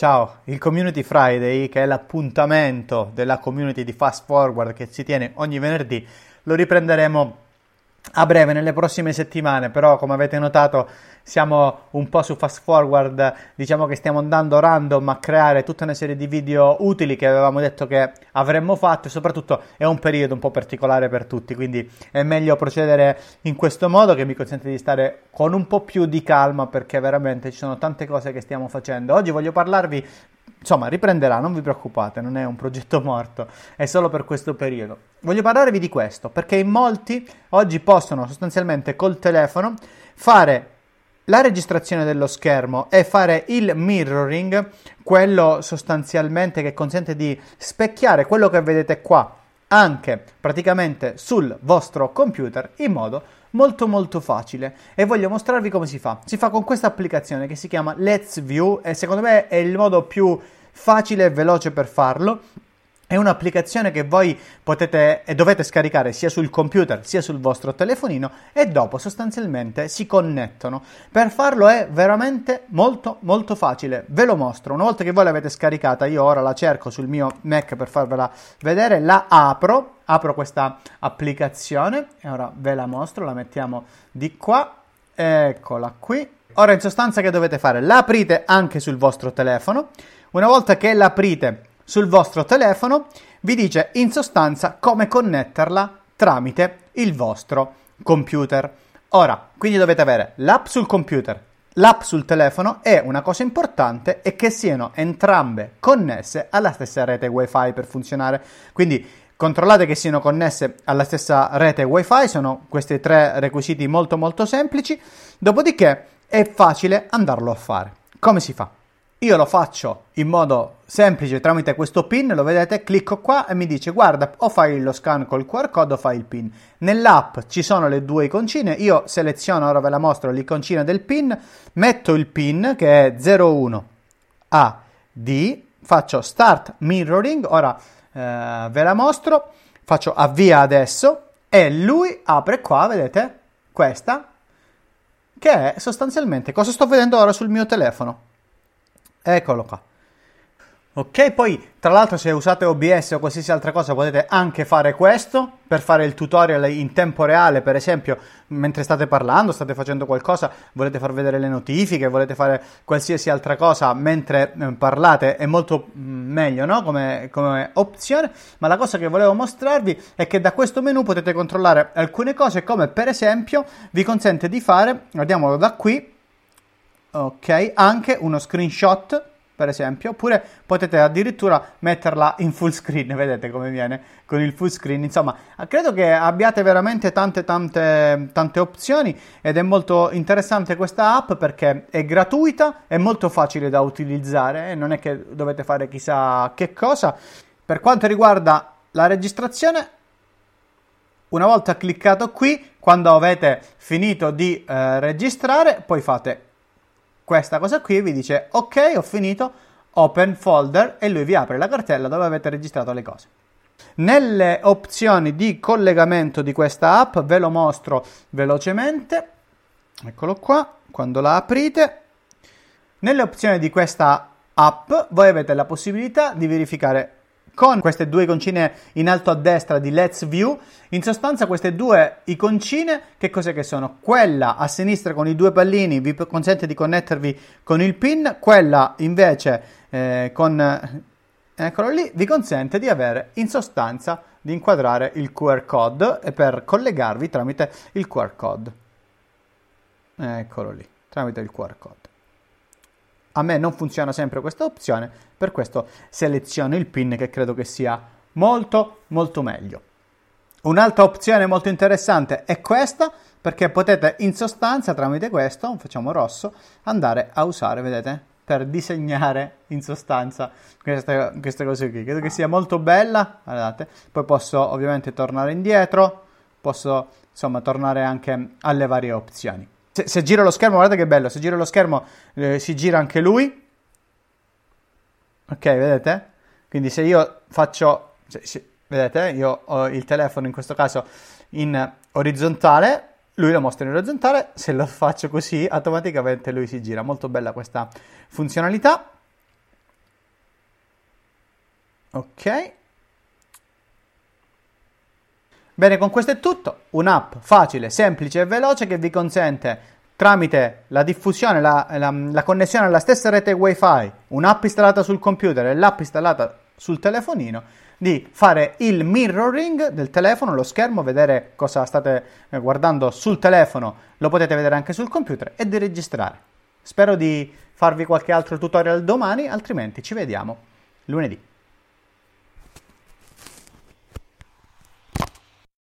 Ciao, il Community Friday, che è l'appuntamento della community di Fast Forward che si tiene ogni venerdì, lo riprenderemo a breve nelle prossime settimane, però come avete notato siamo un po' su fast forward, diciamo che stiamo andando random a creare tutta una serie di video utili che avevamo detto che avremmo fatto e soprattutto è un periodo un po' particolare per tutti, quindi è meglio procedere in questo modo che mi consente di stare con un po' più di calma perché veramente ci sono tante cose che stiamo facendo. Oggi voglio parlarvi Insomma, riprenderà, non vi preoccupate, non è un progetto morto, è solo per questo periodo. Voglio parlarvi di questo, perché in molti oggi possono sostanzialmente col telefono fare la registrazione dello schermo e fare il mirroring, quello sostanzialmente che consente di specchiare quello che vedete qua anche praticamente sul vostro computer in modo molto molto facile e voglio mostrarvi come si fa. Si fa con questa applicazione che si chiama Let's View e secondo me è il modo più facile e veloce per farlo è un'applicazione che voi potete e dovete scaricare sia sul computer sia sul vostro telefonino e dopo sostanzialmente si connettono. Per farlo è veramente molto molto facile. Ve lo mostro. Una volta che voi l'avete scaricata, io ora la cerco sul mio Mac per farvela vedere, la apro, apro questa applicazione e ora ve la mostro, la mettiamo di qua. Eccola qui. Ora in sostanza che dovete fare? La aprite anche sul vostro telefono. Una volta che l'aprite sul vostro telefono, vi dice in sostanza come connetterla tramite il vostro computer. Ora, quindi dovete avere l'app sul computer, l'app sul telefono e una cosa importante è che siano entrambe connesse alla stessa rete wifi per funzionare. Quindi controllate che siano connesse alla stessa rete wifi, sono questi tre requisiti molto molto semplici, dopodiché è facile andarlo a fare. Come si fa? Io lo faccio in modo semplice tramite questo pin, lo vedete, clicco qua e mi dice guarda o fai lo scan col QR code o fai il pin. Nell'app ci sono le due iconcine, io seleziono, ora ve la mostro, l'iconcina del pin, metto il pin che è 01 AD, faccio start mirroring, ora eh, ve la mostro, faccio avvia adesso e lui apre qua, vedete, questa, che è sostanzialmente cosa sto vedendo ora sul mio telefono. Eccolo qua. Ok, poi tra l'altro se usate OBS o qualsiasi altra cosa potete anche fare questo per fare il tutorial in tempo reale, per esempio mentre state parlando, state facendo qualcosa, volete far vedere le notifiche, volete fare qualsiasi altra cosa mentre eh, parlate, è molto mm, meglio no? come, come opzione, ma la cosa che volevo mostrarvi è che da questo menu potete controllare alcune cose come per esempio vi consente di fare, guardiamolo da qui, ok, anche uno screenshot per esempio, oppure potete addirittura metterla in full screen, vedete come viene con il full screen, insomma, credo che abbiate veramente tante tante tante opzioni ed è molto interessante questa app perché è gratuita, è molto facile da utilizzare, non è che dovete fare chissà che cosa. Per quanto riguarda la registrazione, una volta cliccato qui, quando avete finito di eh, registrare, poi fate questa cosa qui vi dice ok ho finito open folder e lui vi apre la cartella dove avete registrato le cose. Nelle opzioni di collegamento di questa app ve lo mostro velocemente. Eccolo qua quando la aprite. Nelle opzioni di questa app voi avete la possibilità di verificare con queste due iconcine in alto a destra di Let's View. In sostanza queste due iconcine che cos'è che sono? Quella a sinistra con i due pallini vi consente di connettervi con il pin, quella invece eh, con eccolo lì vi consente di avere in sostanza di inquadrare il QR code e per collegarvi tramite il QR code. Eccolo lì, tramite il QR code. A me non funziona sempre questa opzione, per questo seleziono il pin che credo che sia molto molto meglio. Un'altra opzione molto interessante è questa perché potete in sostanza tramite questo, facciamo rosso, andare a usare, vedete, per disegnare in sostanza queste, queste cose qui. Credo che sia molto bella, guardate. Poi posso ovviamente tornare indietro, posso insomma tornare anche alle varie opzioni. Se, se, giro lo schermo, guardate che bello, se giro lo schermo eh, si gira anche lui. Ok, vedete? Quindi se io faccio, se, se, vedete, io ho il telefono in questo caso in orizzontale, lui lo mostra in orizzontale, se lo faccio così automaticamente lui si gira. Molto bella questa funzionalità. Ok. Bene, con questo è tutto. Un'app facile, semplice e veloce che vi consente tramite la diffusione, la, la, la connessione alla stessa rete wifi, un'app installata sul computer e l'app installata sul telefonino, di fare il mirroring del telefono, lo schermo, vedere cosa state eh, guardando sul telefono, lo potete vedere anche sul computer e di registrare. Spero di farvi qualche altro tutorial domani, altrimenti ci vediamo lunedì.